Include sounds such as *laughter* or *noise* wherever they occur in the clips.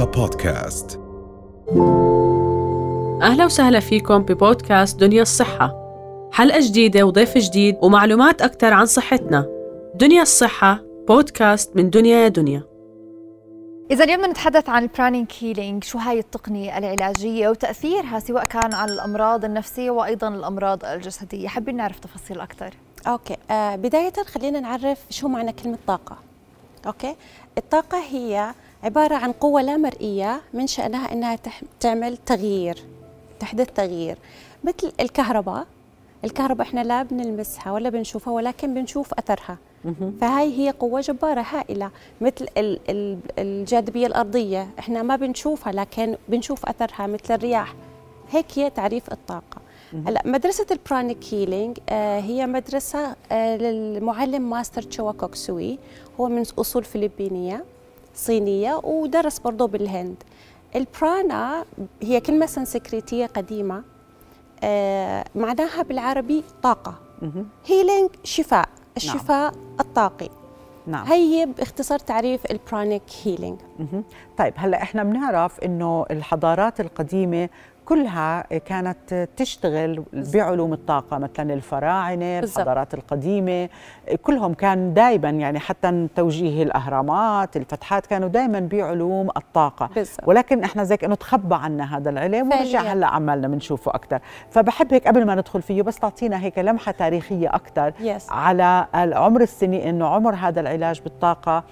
رؤيا بودكاست. أهلا وسهلا فيكم ببودكاست دنيا الصحة. حلقة جديدة وضيف جديد ومعلومات أكثر عن صحتنا. دنيا الصحة بودكاست من دنيا يا دنيا. إذا اليوم نتحدث عن ال Pranic Healing شو هاي التقنية العلاجية؟ وتأثيرها سواء كان على الأمراض النفسية وأيضا الأمراض الجسدية. حابين نعرف تفاصيل أكثر أوكي. آه بداية خلينا نعرف شو معنى كلمة طاقة. أوكي؟ الطاقة هي عبارة عن قوة لا مرئية من شأنها إنها تح- تعمل تغيير تحدث تغيير. مثل الكهرباء الكهرباء إحنا لا بنلمسها ولا بنشوفها ولكن بنشوف أثرها. فهاي هي قوة جبارة هائلة. مثل ال- ال- الجاذبية الأرضية إحنا ما بنشوفها لكن بنشوف أثرها مثل الرياح. هيك هي تعريف الطاقة. هلا مدرسة ال Pranic Healing آه هي مدرسة آه للمعلم ماستر تشوا كوك سوي هو من أصول فلبينية. صينية ودرس برضه بالهند. البرانا هي كلمة سنسكريتية قديمة آه معناها بالعربي طاقة. Healing شفاء الشفاء الطاقي. نعم. هي باختصار تعريف ال Pranic Healing. طيب هلأ إحنا بنعرف إنه الحضارات القديمة كلها كانت تشتغل بعلوم الطاقة مثلا الفراعنة. الحضارات القديمة كلهم كان دائما يعني حتى توجيه الأهرامات الفتحات كانوا دائما بعلوم الطاقة بالضبط. ولكن إحنا زيك انه تخبى عنا هذا العلم ورجع. هلأ عمالنا بنشوفه أكثر فبحب هيك قبل ما ندخل فيه بس تعطينا هيك لمحة تاريخية أكثر Yes. على عمر السنين إنه عمر هذا العلاج بالطاقة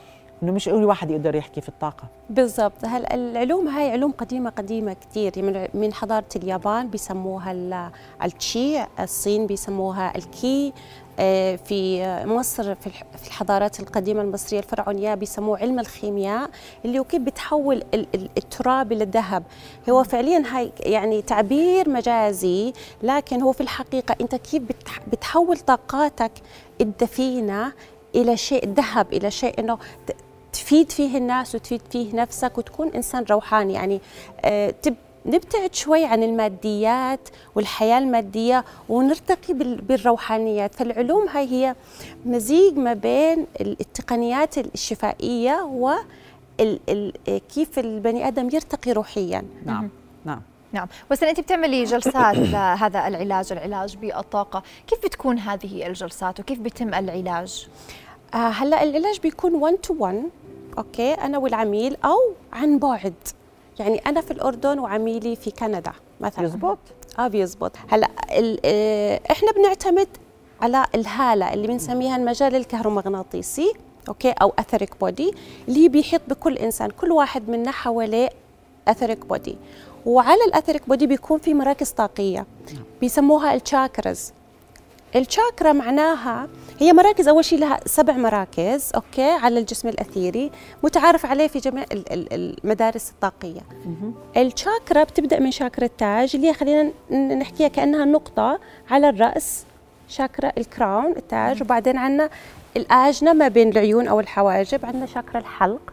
إنه مش أي واحد يقدر يحكي في الطاقة. بالضبط. هلا العلوم هاي علوم قديمة قديمة كثير من من حضارة اليابان بيسموها ال- التشي الصين بيسموها الكي آه، في مصر في الح- في الحضارات القديمة المصرية الفرعونية بيسموه علم الخيمياء اللي هو كيف بتحول ال- ال- التراب إلى الذهب. هو فعليا هاي يعني تعبير مجازي لكن هو في الحقيقة أنت كيف بتح- بتحول طاقاتك الدفينة إلى شيء ذهب إلى شيء إنه تفيد فيه الناس وتفيد فيه نفسك وتكون إنسان روحاني. يعني آه، تب نبتعد شوي عن الماديات والحياة المادية ونرتقي بال- بالروحانيات. فالعلوم هاي هي مزيج ما بين ال- التقنيات الشفائية و كيف البني آدم يرتقي روحيا. نعم نعم. نعم. بس أنت بتعملي جلسات *coughs* لهذا العلاج العلاج بالطاقة. كيف بتكون هذه الجلسات وكيف بيتم العلاج؟ آه هلأ العلاج بيكون 1 تو 1 Okay أنا والعميل أو عن بعد. يعني أنا في الأردن وعميلي في كندا مثلا. يزبط آه بيزبط. هلأ آه، إحنا بنعتمد على الهالة اللي بنسميها المجال الكهرومغناطيسي okay أو etheric body اللي بيحيط بكل إنسان. كل واحد منا حواليه etheric body. وعلى ال etheric body بيكون في مراكز طاقية. بيسموها ال chakras. الشاكرا معناها هي مراكز أول شيء لها سبع مراكز okay على الجسم الأثيري متعارف عليه في جميع ال- ال- المدارس الطاقية. الشاكرا بتبدأ من شاكرا التاج اللي هي خلينا نحكيها كأنها نقطة على الرأس شاكرا ال crown التاج وبعدين عندنا الآجنة ما بين العيون أو الحواجب عندنا شاكرا الحلق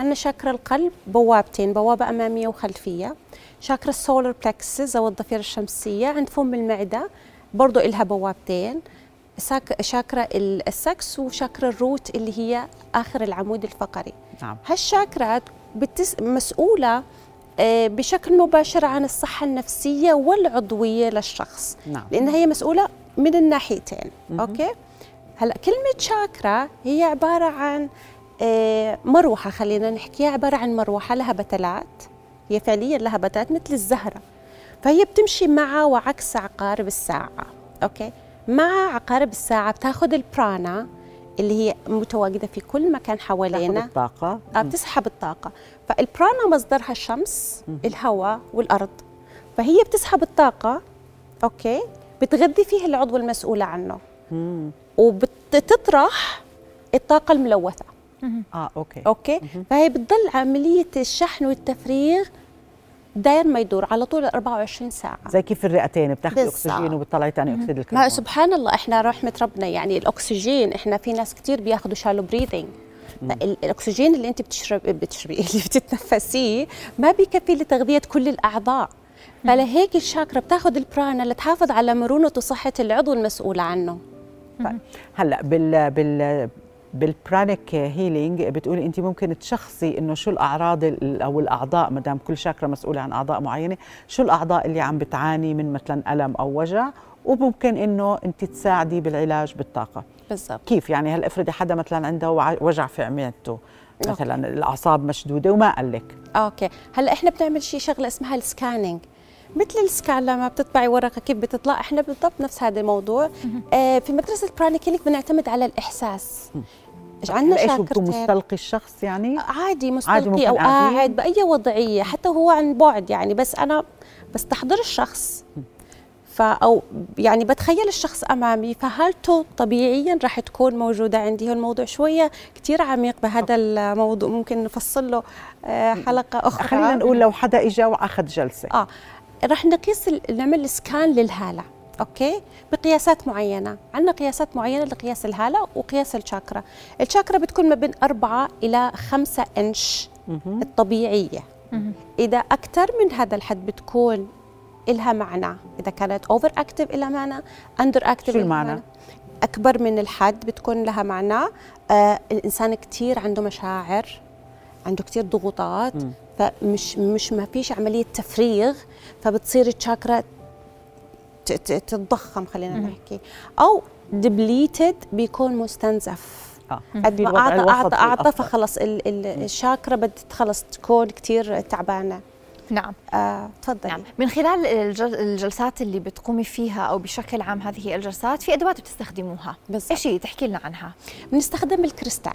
عندنا شاكرا القلب بوابتين بوابة أمامية وخلفية شاكرا ال solar plexus أو الضفيرة الشمسية عند فم المعدة برضو إلها بوابتين شاكرا ال- السكس وشاكرا ال root اللي هي آخر العمود الفقري. نعم. هالشاكرات بتس... مسؤولة آه، بشكل مباشر عن الصحة النفسية والعضوية للشخص. نعم. لأن هي مسؤولة من الناحيتين okay؟ هلا كلمة شاكرا هي عبارة عن آه، مروحة خلينا نحكيها عبارة عن مروحة لها بتلات. هي فعليا لها بتلات مثل الزهرة. فهي بتمشي مع وعكس عقارب الساعة okay؟ مع عقارب الساعة بتاخذ البرانا اللي هي متواجدة في كل مكان حوالينا. الطاقة. آه، بتسحب الطاقة. فالبرانا مصدرها الشمس الهواء والأرض. فهي بتسحب الطاقة okay؟ بتغذي فيه العضو المسؤول عنه. مم. وبتطرح الطاقة الملوثة. آه okay. okay؟ فهي بتضل عملية الشحن والتفريغ داير ما يدور على طول 24 ساعة. زي كيف الرئتين بتاخذي. أكسجين وبتطلعي ثاني أكسيد ما الكربون. سبحان الله إحنا رحمة ربنا يعني الأكسجين إحنا في ناس كتير بياخذوا shallow breathing الأكسجين اللي أنت بتشرب بتشربي *laughs* اللي بتتنفسيه ما بيكفي لتغذية كل الأعضاء. فلهيك الشاكرا بتاخذ البرانا لتحافظ على مرونة وصحة العضو المسؤول عنه. طيب. هلأ بال بال بال Pranic Healing بتقولي انت ممكن تشخصي إنه شو الأعراض ال- أو الأعضاء ما دام كل شاكرا مسؤولة عن أعضاء معينة شو الأعضاء اللي عم بتعاني من مثلا ألم أو وجع؟ وممكن إنه انت تساعدي بالعلاج بالطاقة. بالضبط. كيف؟ يعني هلا افرضي حدا مثلا عنده وجع في عميته مثلا الأعصاب مشدودة وما قال لك. أوكي. هلأ إحنا بنعمل شيء شغلة اسمها ال scanning مثل ال scan لما بتطبعي ورقة كيف بتطلع إحنا بالضبط نفس هذا الموضوع. آه في مدرسة ال pranic healing بنعتمد على الإحساس. عندنا شاكرتين؟ مستلقي الشخص يعني؟ عادي ممكن مستلقي أو قاعدين؟ قاعد بأي وضعية حتى هو عن بعد يعني بس أنا بستحضر الشخص. ف أو يعني بتخيل الشخص أمامي فهالته طبيعيا راح تكون موجودة عندي. هو الموضوع شوية كثير عميق بهذا الموضوع ممكن نفصل له آه، حلقة أخرى. خلينا نقول لو حدا اجى وأخذ جلسة. آه راح نقيس نعمل سكان للهالة. أوكي؟ بقياسات معينة. عندنا قياسات معينة لقياس الهالة وقياس الشاكرا الشاكرا بتكون ما بين أربعة إلى خمسة إنش الطبيعية. إذا أكثر من هذا الحد بتكون إلها معنى. إذا كانت أوفر أكتف إلها معنى أندر أكتف شو المعنى؟ أكبر من الحد بتكون لها معنى. آه الإنسان كتير عنده مشاعر عنده كتير ضغوطات فمش مش ما فيش عملية تفريغ فبتصير الشاكرا تتضخم خلينا نحكي. أو دبليتد بيكون مستنزف. قد في ما اعطى اعطى أعطى. فخلص ال- ال- الشاكرا بدها خلص تكون كتير تعبانة. نعم. آه، تفضلي. نعم. من خلال الجل- الجلسات اللي بتقومي فيها أو بشكل عام هذه الجلسات في أدوات بتستخدموها. بالضبط. إيش هي؟ تحكي لنا عنها. بنستخدم الكريستال.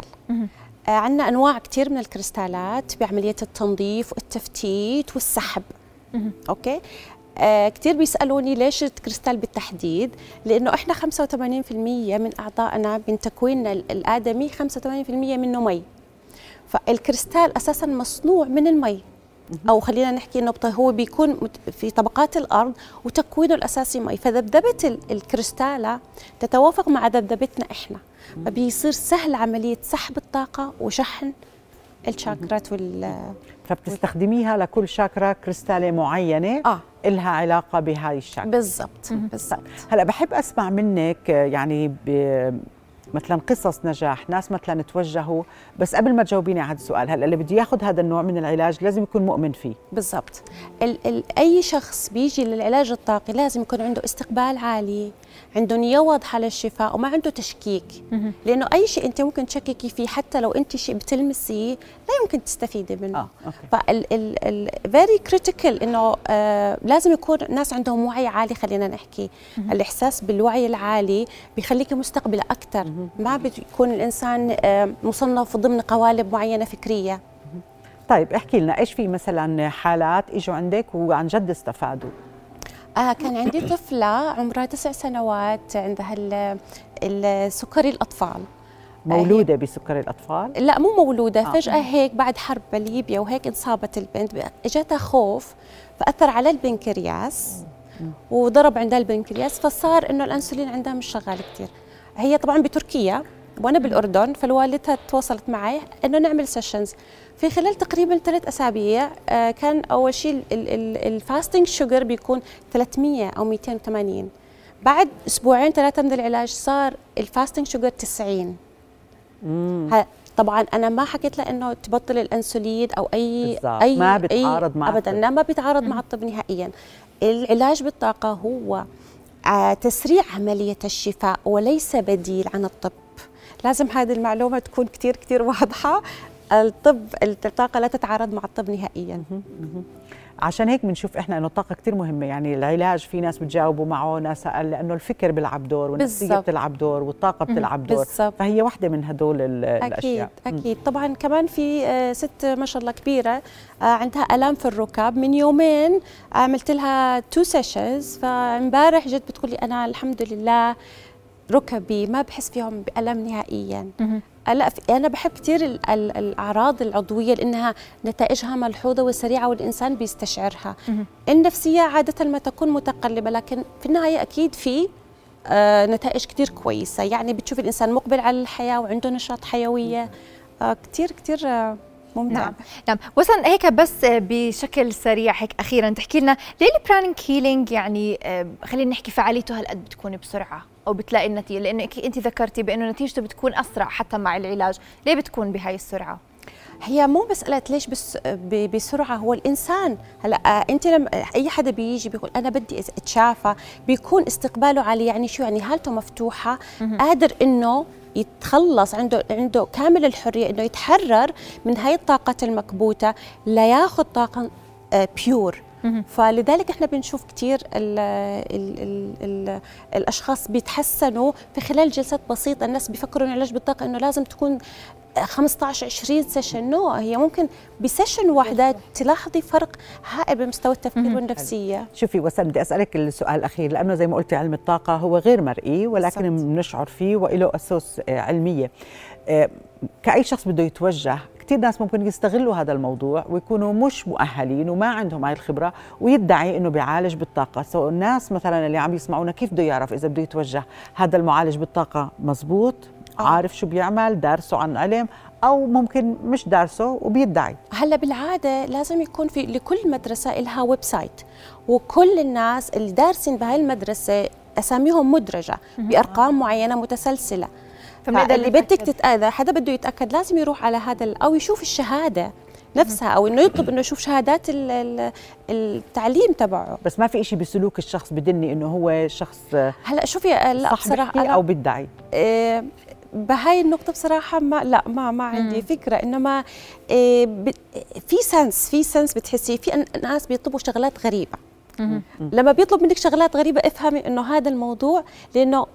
آه عندنا أنواع كثير من الكريستالات بعملية التنظيف والتفتيت والسحب. مهم. أوكي؟ آه كثير بيسألوني ليش الكريستال بالتحديد؟ لأنه إحنا 85% من أعضائنا من تكويننا ال- الآدمي 85% منه مي. فالكريستال أساسا مصنوع من المي. أو خلينا نحكي إنه هو بيكون في طبقات الأرض وتكوينه الأساسي مي. فذبذبة ال- الكريستالة تتوافق مع ذبذبتنا إحنا. فبيصير سهل عملية سحب الطاقة وشحن الشاكرات وال فبتستخدميها لكل شاكرا كريستالة معينة آه. إلها علاقة بهاي الشاكرا بالضبط بالضبط. هلأ بحب أسمع منك آه، يعني ب مثلا قصص نجاح ناس مثلا توجهوا. بس قبل ما تجاوبيني على هذا السؤال هلأ اللي بده ياخذ هذا النوع من العلاج لازم يكون مؤمن فيه. بالضبط. ال ال أي شخص بيجي للعلاج الطاقي لازم يكون عنده استقبال عالي عنده نية واضحة للشفاء وما عنده تشكيك. لأنه أي شيء أنت ممكن تشككي فيه حتى لو أنت شيء بتلمسيه لا يمكن تستفيدي منه. أوكي. فال ال ال very critical إنه آه لازم يكون ناس عندهم وعي عالي خلينا نحكي. الإحساس بالوعي العالي بيخليك مستقبله أكثر ما بيكون الإنسان آه مصنف ضمن قوالب معينة فكرية. طيب احكي لنا إيش في مثلا حالات إجوا عندك وعن جد استفادوا؟ آه كان عندي طفلة عمرها تسع سنوات عندها ال- السكري الأطفال. مولودة بسكري الأطفال؟ لا مو مولودة آه. فجأة هيك بعد حرب بليبيا وهيك انصابت البنت اجتها خوف فأثر على البنكرياس وضرب عندها البنكرياس فصار إنه الأنسولين عندها مش شغال كثير هي طبعا بتركيا وأنا بالأردن فالوالدتها تواصلت معي إنه نعمل sessions في خلال تقريبا ثلاث أسابيع آه، كان أول شيء ال fasting sugar بيكون 300 أو 280 بعد أسبوعين ثلاثة من العلاج صار ال fasting sugar 90 ه- طبعا أنا ما حكيت لها إنه تبطل الانسولين أو اي. اي ما بيتعارض أي مع ابدا. لا ما بيتعارض مع الطب نهائيا. العلاج بالطاقة هو تسريع عملية الشفاء وليس بديل عن الطب. لازم هذه المعلومة تكون كثير كثير واضحة. الطب الطاقة لا تتعارض مع الطب نهائيا. عشان هيك بنشوف إحنا إنه الطاقة كثير مهمة. يعني العلاج في ناس بتجاوبوا معه ناس أقل لأنه الفكر بيلعب دور والنفسية. بتلعب دور والطاقة بتلعب دور. بالضبط. فهي واحدة من هدول ال- أكيد الاشياء أكيد. طبعا كمان في آه، ست ما شاء الله كبيرة آه، عندها آلام في الركب. من يومين عملت لها two sessions فامبارح جت بتقول لي أنا الحمد لله ركبي ما بحس فيهم بألم نهائيا. لا أنا بحب كثير ال- ال- الأعراض العضوية لأنها نتائجها ملحوظة وسريعة والإنسان بيستشعرها. النفسيه عادة ما تكون متقلبة لكن في النهاية أكيد في آه، نتائج كتير كويسة. يعني بتشوف الإنسان مقبل على الحياة وعنده نشاط حيوية. آه، كتير كتير آه، ممتع. نعم. نعم. وصل هيك بس بشكل سريع هيك أخيرا تحكي لنا ليه ال pranic healing يعني خلينا نحكي فعاليته هالقد بتكون بسرعة أو بتلاقي النتيجه لانك انت ذكرتي بأنه نتيجته بتكون أسرع حتى مع العلاج. ليه بتكون بهاي السرعة؟ هي مو مسألة ليش بس بسرعة هو الإنسان. هلأ آه، أنت لما أي حدا بيجي بيقول أنا بدي أتشافى بيكون استقباله عليه يعني شو يعني؟ هالته مفتوحة. قادر إنه يتخلص عنده عنده كامل الحرية إنه يتحرر من هاي الطاقة المكبوتة لياخذ طاقة بيور فلذلك إحنا بنشوف كثير ال ال ال ال الأشخاص بيتحسنوا في خلال جلسات بسيطة الناس بيفكروا إنه العلاج بالطاقة إنه لازم تكون 15 20 session no هي ممكن ب session واحدة تلاحظي فرق هائل بمستوى التفكير والنفسية. شوفي وسام بدي أسألك السؤال الأخير. لأنه زي ما قلتي علم الطاقة هو غير مرئي ولكن. بنشعر فيه وله اسس آه، علمية. آه، كأي شخص بده يتوجه كثير ناس ممكن يستغلوا هذا الموضوع ويكونوا مش مؤهلين وما عندهم هاي الخبرة ويدعي إنه بيعالج بالطاقة. so الناس مثلا اللي عم يسمعونا كيف بده يعرف إذا بده يتوجه؟ هذا المعالج بالطاقة مزبوط. عارف شو بيعمل دارسه عن علم أو ممكن مش دارسه وبيدعي. هلا بالعادة لازم يكون في لكل مدرسة لها website وكل الناس اللي دارسين بهاي المدرسة أساميهم مدرجة بأرقام معينة متسلسلة. فبنقدر اللي بدك. تتأذى حدا بده يتأكد لازم يروح على هذا أو يشوف الشهادة نفسها أو إنه يطلب إنه يشوف شهادات ال- ال- التعليم تبعه. بس ما في إشي بسلوك الشخص بدني إنه هو شخص هلا شوفي لا بصراحة أو بيدعي. آه، بهاي النقطة بصراحة ما لا ما ما عندي فكرة. إنما آه، ب- في سنس في سنس بتحسي في أن- ناس بيطلبوا شغلات غريبة. لما بيطلب منك شغلات غريبة افهمي إنه هذا الموضوع لأنه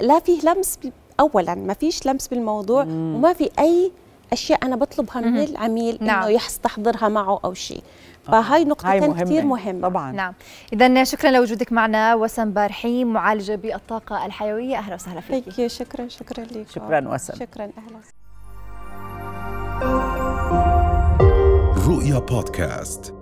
لا فيه لمس أولا ما فيش لمس بالموضوع وما في أي أشياء أنا بطلبها من العميل نعم. إنه يستحضرها معه أو شيء. فهاي هاي نقطتين مهمة. كثير مهمة. طبعا. نعم. اذا شكرا لوجودك معنا وسام بارحيم معالجة بالطاقة الحيوية. أهلا وسهلا فيك. شكرا شكرا لك. شكراً وسام. شكرا. أهلا رؤيا بودكاست.